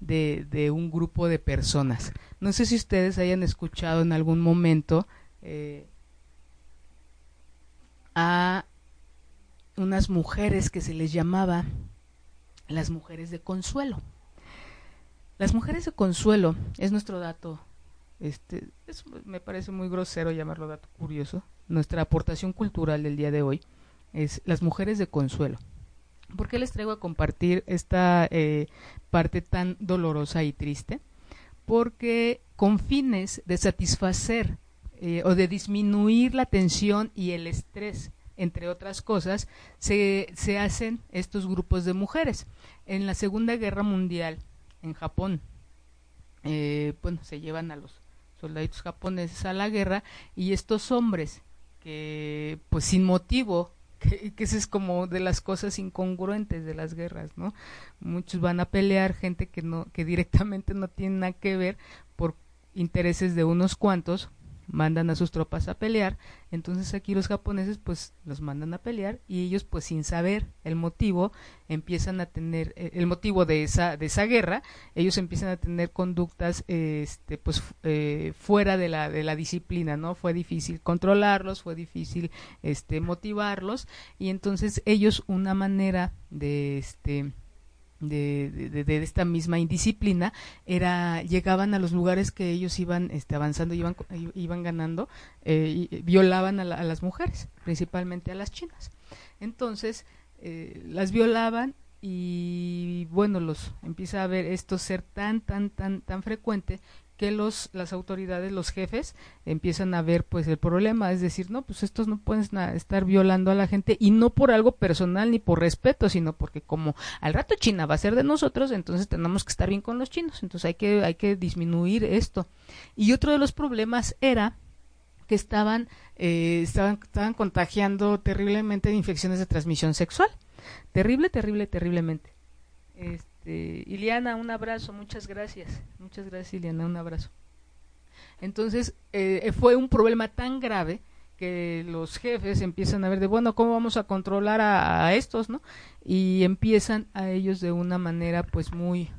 de, de un grupo de personas. No sé si ustedes hayan escuchado en algún momento eh, a unas mujeres que se les llamaba las mujeres de consuelo. Las mujeres de consuelo es nuestro dato, este, me parece muy grosero llamarlo dato curioso, nuestra aportación cultural del día de hoy es las mujeres de consuelo. ¿Por qué les traigo a compartir esta eh, parte tan dolorosa y triste? Porque con fines de satisfacer eh, o de disminuir la tensión y el estrés entre otras cosas, se, se hacen estos grupos de mujeres. En la Segunda Guerra Mundial, en Japón, eh, bueno, se llevan a los soldaditos japoneses a la guerra y estos hombres que, pues sin motivo, (laughs) que, que es como de las cosas incongruentes de las guerras, ¿no? Muchos van a pelear gente que no, que directamente no tiene nada que ver por intereses de unos cuantos mandan a sus tropas a pelear, entonces aquí los japoneses pues los mandan a pelear y ellos pues sin saber el motivo empiezan a tener eh, el motivo de esa de esa guerra, ellos empiezan a tener conductas este pues eh, fuera de la de la disciplina, ¿no? Fue difícil controlarlos, fue difícil este motivarlos y entonces ellos una manera de este de, de, esta misma indisciplina era llegaban a los lugares que ellos iban este, avanzando iban iban ganando eh, y violaban a, las mujeres principalmente a las chinas. Entonces eh, las violaban y bueno los empieza a ver esto ser tan tan tan tan frecuente que los las autoridades los jefes empiezan a ver pues el problema. Es decir no pues estos no pueden estar violando a la gente y no por algo personal ni por respeto sino porque como al rato China va a ser de nosotros entonces tenemos que estar bien con los chinos. Entonces hay que hay que disminuir esto. Y otro de los problemas era que estaban eh, estaban estaban contagiando terriblemente de infecciones de transmisión sexual. Terrible terrible terriblemente. Este, este, Iliana, un abrazo, muchas gracias. Muchas gracias, Iliana, un abrazo. Entonces, eh, fue un problema tan grave que los jefes empiezan a ver de, bueno, ¿cómo vamos a controlar a, a estos, no? Y empiezan a ellos de una manera, pues, muy,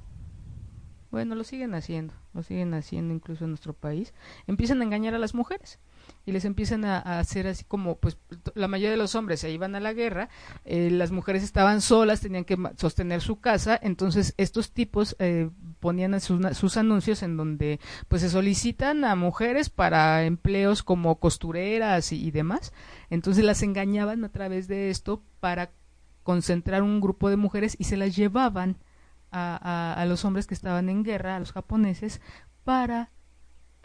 bueno, lo siguen haciendo, lo siguen haciendo incluso en nuestro país, empiezan a engañar a las mujeres y les empiezan a, hacer así como, pues la mayoría de los hombres se iban a la guerra, eh, las mujeres estaban solas, tenían que sostener su casa, entonces estos tipos eh, ponían sus, anuncios en donde pues se solicitan a mujeres para empleos como costureras y, demás, entonces las engañaban a través de esto para concentrar un grupo de mujeres y se las llevaban a, a, los hombres que estaban en guerra, a los japoneses, para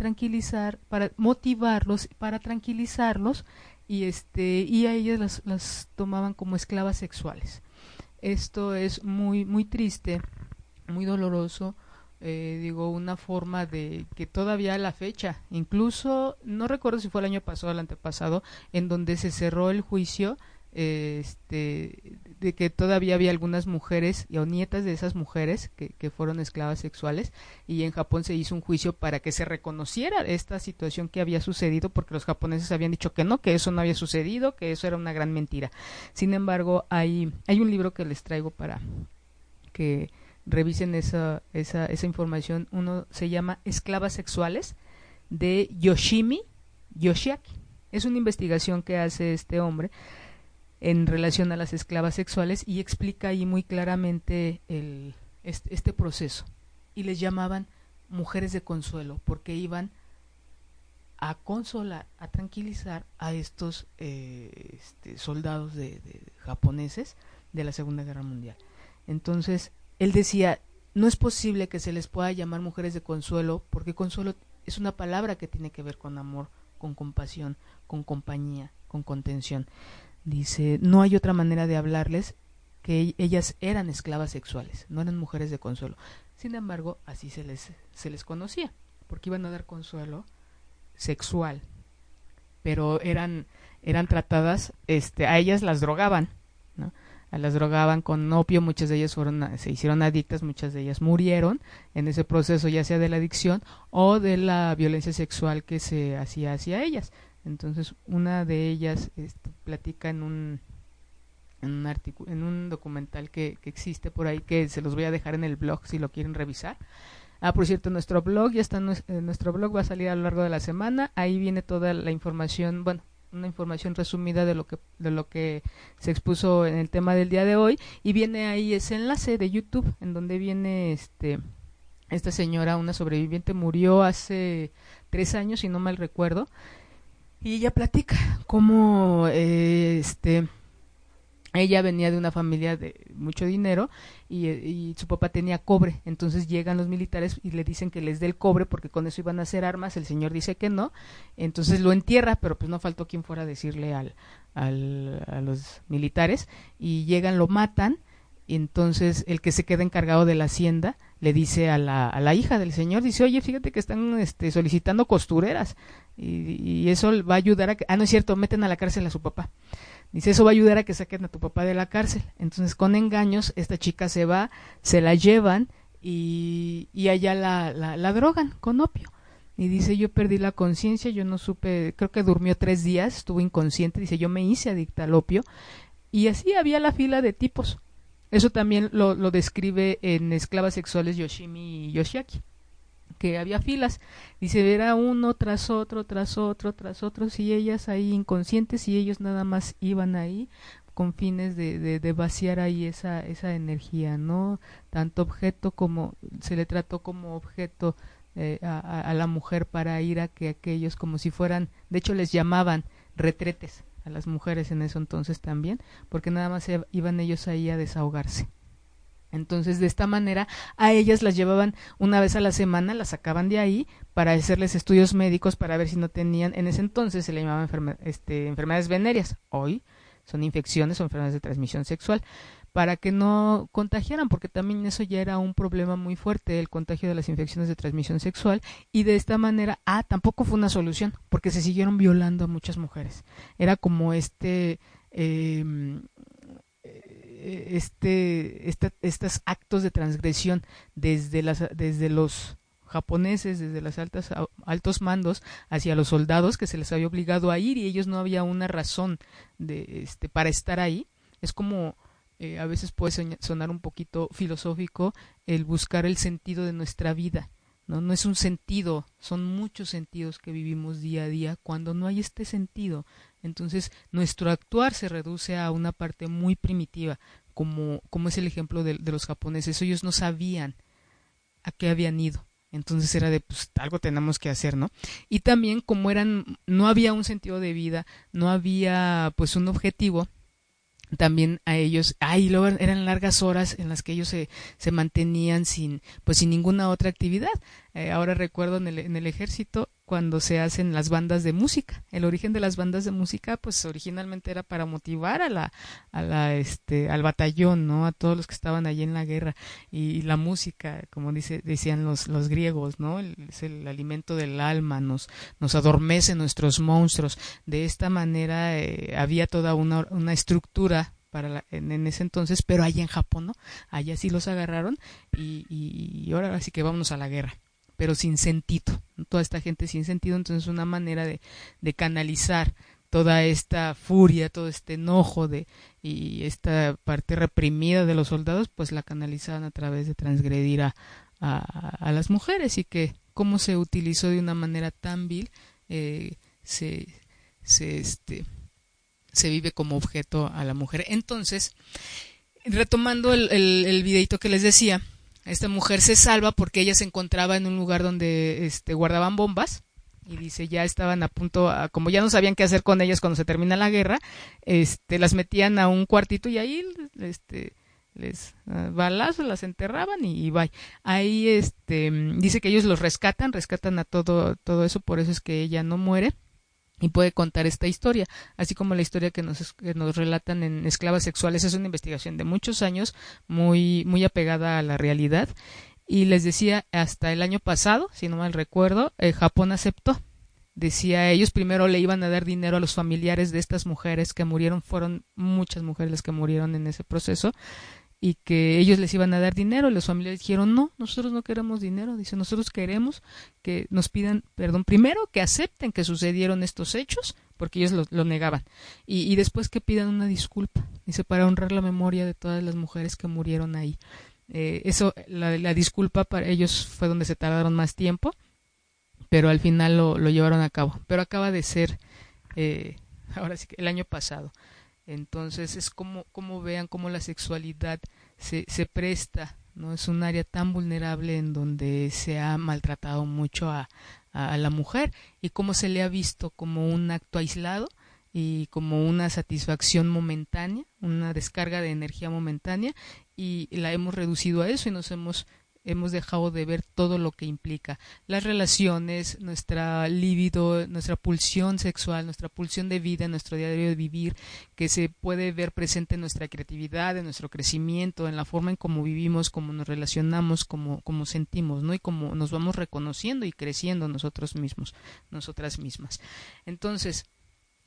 tranquilizar, para motivarlos, para tranquilizarlos y este y a ellas las, las tomaban como esclavas sexuales. Esto es muy muy triste, muy doloroso. Eh, digo, una forma de que todavía a la fecha, incluso, no recuerdo si fue el año pasado o el antepasado, en donde se cerró el juicio este, de que todavía había algunas mujeres o nietas de esas mujeres que, que, fueron esclavas sexuales y en Japón se hizo un juicio para que se reconociera esta situación que había sucedido porque los japoneses habían dicho que no, que eso no había sucedido, que eso era una gran mentira. Sin embargo, hay, hay un libro que les traigo para que revisen esa, esa, esa información. Uno se llama Esclavas Sexuales de Yoshimi Yoshiaki. Es una investigación que hace este hombre en relación a las esclavas sexuales y explica ahí muy claramente el, este, proceso. Y les llamaban mujeres de consuelo porque iban a consolar, a tranquilizar a estos eh, este, soldados de, japoneses de la Segunda Guerra Mundial. Entonces, él decía, no es posible que se les pueda llamar mujeres de consuelo porque consuelo es una palabra que tiene que ver con amor, con compasión, con compañía, con contención. Dice, no hay otra manera de hablarles que ellas eran esclavas sexuales, no eran mujeres de consuelo. Sin embargo, así se les, se les conocía, porque iban a dar consuelo sexual, pero eran, eran tratadas, este, a ellas las drogaban, ¿no? las drogaban con opio, muchas de ellas fueron, se hicieron adictas, muchas de ellas murieron en ese proceso, ya sea de la adicción o de la violencia sexual que se hacía hacia ellas. Entonces, una de ellas este, platica en un en un en un documental que, que existe por ahí que se los voy a dejar en el blog si lo quieren revisar. Ah, por cierto, nuestro blog ya está en nuestro blog va a salir a lo largo de la semana. Ahí viene toda la información, bueno, una información resumida de lo que de lo que se expuso en el tema del día de hoy y viene ahí ese enlace de YouTube en donde viene este esta señora, una sobreviviente, murió hace tres años, si no mal recuerdo, y ella platica cómo eh, este ella venía de una familia de mucho dinero y, su papá tenía cobre. Entonces llegan los militares y le dicen que les dé el cobre porque con eso iban a hacer armas. El señor dice que no. Entonces lo entierra, pero pues no faltó quien fuera a decirle al, al, a los militares. Y llegan, lo matan. Y entonces el que se queda encargado de la hacienda le dice a la, a la hija del señor, dice, oye, fíjate que están este, solicitando costureras. Y, eso va a ayudar a que... Ah, no es cierto, meten a la cárcel a su papá. Dice, eso va a ayudar a que saquen a tu papá de la cárcel. Entonces, con engaños, esta chica se va, se la llevan y, y allá la, la, la drogan con opio. Y dice, yo perdí la conciencia, yo no supe, creo que durmió tres días, estuvo inconsciente, dice, yo me hice adicta al opio. Y así había la fila de tipos. Eso también lo, lo describe en Esclavas Sexuales Yoshimi y Yoshiaki que había filas. Dice, era uno tras otro, tras otro, tras otro, y ellas ahí inconscientes y ellos nada más iban ahí con fines de, de, vaciar ahí esa, esa energía, ¿no? Tanto objeto como se le trató como objeto eh, a, a, la mujer para ir a que aquellos como si fueran, de hecho les llamaban retretes a las mujeres en eso entonces también, porque nada más iban ellos ahí a desahogarse. Entonces, de esta manera, a ellas las llevaban una vez a la semana, las sacaban de ahí para hacerles estudios médicos para ver si no tenían, en ese entonces se le llamaban este, enfermedades venéreas, hoy son infecciones o enfermedades de transmisión sexual, para que no contagiaran, porque también eso ya era un problema muy fuerte, el contagio de las infecciones de transmisión sexual, y de esta manera, ah, tampoco fue una solución, porque se siguieron violando a muchas mujeres. Era como este... Eh, este, estos actos de transgresión desde, las, desde los japoneses, desde los altos mandos hacia los soldados que se les había obligado a ir y ellos no había una razón de, este, para estar ahí. Es como eh, a veces puede sonar un poquito filosófico el buscar el sentido de nuestra vida. ¿no? no es un sentido, son muchos sentidos que vivimos día a día cuando no hay este sentido entonces, nuestro actuar se reduce a una parte muy primitiva, como, como es el ejemplo de, de los japoneses. Ellos no sabían a qué habían ido. Entonces era de, pues algo tenemos que hacer, ¿no? Y también como eran, no había un sentido de vida, no había pues un objetivo, también a ellos, ay, luego eran largas horas en las que ellos se, se mantenían sin, pues sin ninguna otra actividad. Eh, ahora recuerdo en el, en el ejército cuando se hacen las bandas de música. El origen de las bandas de música, pues originalmente era para motivar a la, a la, este, al batallón, ¿no? A todos los que estaban allí en la guerra. Y, la música, como dice, decían los, los griegos, ¿no? es el alimento del alma, nos, nos adormece nuestros monstruos. De esta manera eh, había toda una, una estructura para en, en, ese entonces, pero allá en Japón, ¿no? Allá sí los agarraron y, y, y ahora sí que vámonos a la guerra pero sin sentido. Toda esta gente sin sentido, entonces una manera de, canalizar toda esta furia, todo este enojo de y esta parte reprimida de los soldados, pues la canalizaban a través de transgredir a, a, las mujeres y que cómo se utilizó de una manera tan vil eh, se, se, este, se vive como objeto a la mujer. Entonces, retomando el, el, el videito que les decía, esta mujer se salva porque ella se encontraba en un lugar donde este, guardaban bombas y dice ya estaban a punto como ya no sabían qué hacer con ellas cuando se termina la guerra este las metían a un cuartito y ahí este les uh, balazos las enterraban y, y bye. Ahí este dice que ellos los rescatan rescatan a todo todo eso por eso es que ella no muere y puede contar esta historia, así como la historia que nos, que nos relatan en Esclavas Sexuales. Es una investigación de muchos años, muy, muy apegada a la realidad. Y les decía, hasta el año pasado, si no mal recuerdo, eh, Japón aceptó decía ellos primero le iban a dar dinero a los familiares de estas mujeres que murieron, fueron muchas mujeres las que murieron en ese proceso y que ellos les iban a dar dinero y los familiares dijeron no, nosotros no queremos dinero, dice nosotros queremos que nos pidan perdón, primero que acepten que sucedieron estos hechos porque ellos lo, negaban y, después que pidan una disculpa, dice para honrar la memoria de todas las mujeres que murieron ahí. Eh, eso, la, la disculpa para ellos fue donde se tardaron más tiempo pero al final lo, lo llevaron a cabo. Pero acaba de ser, eh, ahora sí el año pasado. Entonces es como, como vean cómo la sexualidad se, se presta, ¿no? Es un área tan vulnerable en donde se ha maltratado mucho a, a, la mujer y cómo se le ha visto como un acto aislado y como una satisfacción momentánea, una descarga de energía momentánea y la hemos reducido a eso y nos hemos hemos dejado de ver todo lo que implica las relaciones, nuestra libido, nuestra pulsión sexual, nuestra pulsión de vida, nuestro diario de vivir, que se puede ver presente en nuestra creatividad, en nuestro crecimiento, en la forma en cómo vivimos, cómo nos relacionamos, cómo, cómo sentimos, ¿no? Y cómo nos vamos reconociendo y creciendo nosotros mismos, nosotras mismas. Entonces,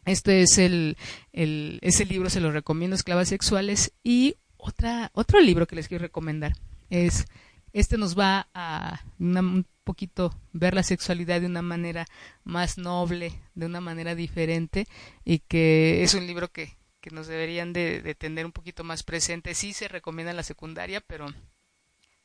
este es el, el ese libro se lo recomiendo, Esclavas Sexuales, y otra, otro libro que les quiero recomendar es este nos va a un poquito ver la sexualidad de una manera más noble, de una manera diferente y que es un libro que, que nos deberían de, tener un poquito más presente. Sí se recomienda en la secundaria, pero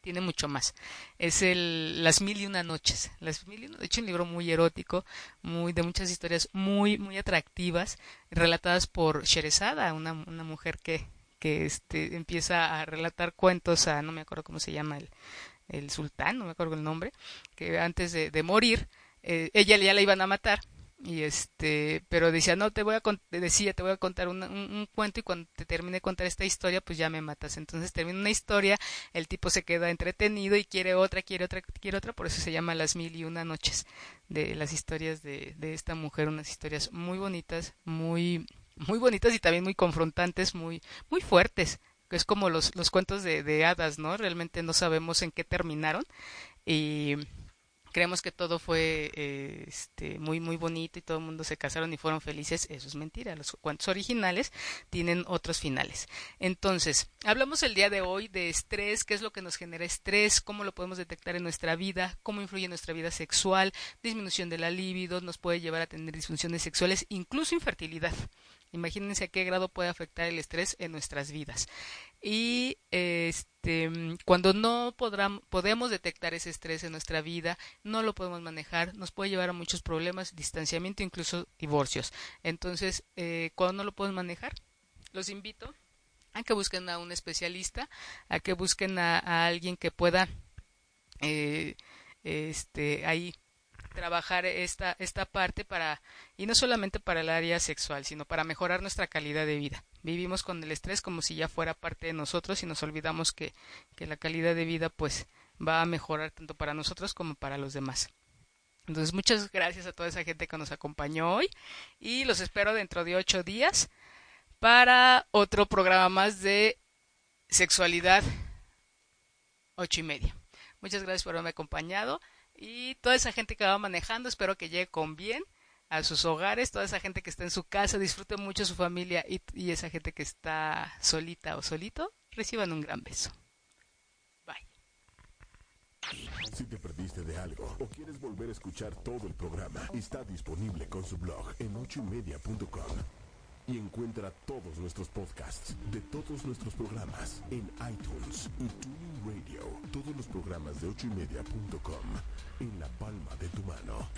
tiene mucho más. Es el Las mil y una noches. Las mil y una, de hecho, un libro muy erótico, muy de muchas historias muy muy atractivas, relatadas por Sherezada, una, una mujer que que este, empieza a relatar cuentos a, no me acuerdo cómo se llama el, el sultán, no me acuerdo el nombre, que antes de, morir, eh, ella ya la iban a matar. Y este pero decía no te voy a decía te voy a contar un, un, cuento y cuando te termine de contar esta historia pues ya me matas entonces termina una historia el tipo se queda entretenido y quiere otra quiere otra quiere otra por eso se llama las mil y una noches de las historias de, de esta mujer unas historias muy bonitas muy muy bonitas y también muy confrontantes, muy, muy fuertes. Es como los, los cuentos de, de hadas, ¿no? Realmente no sabemos en qué terminaron. Y creemos que todo fue eh, este, muy muy bonito y todo el mundo se casaron y fueron felices, eso es mentira. Los cuentos originales tienen otros finales. Entonces, hablamos el día de hoy de estrés, qué es lo que nos genera estrés, cómo lo podemos detectar en nuestra vida, cómo influye en nuestra vida sexual, disminución de la libido, nos puede llevar a tener disfunciones sexuales, incluso infertilidad. Imagínense a qué grado puede afectar el estrés en nuestras vidas. Y este, cuando no podemos detectar ese estrés en nuestra vida, no lo podemos manejar, nos puede llevar a muchos problemas, distanciamiento, incluso divorcios. Entonces, eh, cuando no lo podemos manejar, los invito a que busquen a un especialista, a que busquen a, alguien que pueda eh, este, ahí trabajar esta, esta parte para, y no solamente para el área sexual, sino para mejorar nuestra calidad de vida. Vivimos con el estrés como si ya fuera parte de nosotros y nos olvidamos que, que la calidad de vida pues va a mejorar tanto para nosotros como para los demás. Entonces muchas gracias a toda esa gente que nos acompañó hoy y los espero dentro de ocho días para otro programa más de sexualidad ocho y media. Muchas gracias por haberme acompañado. Y toda esa gente que va manejando, espero que llegue con bien a sus hogares, toda esa gente que está en su casa, disfrute mucho su familia y, esa gente que está solita o solito, reciban un gran beso. Si y encuentra todos nuestros podcasts de todos nuestros programas en iTunes y Tuning Radio. Todos los programas de 8ymedia.com en la palma de tu mano.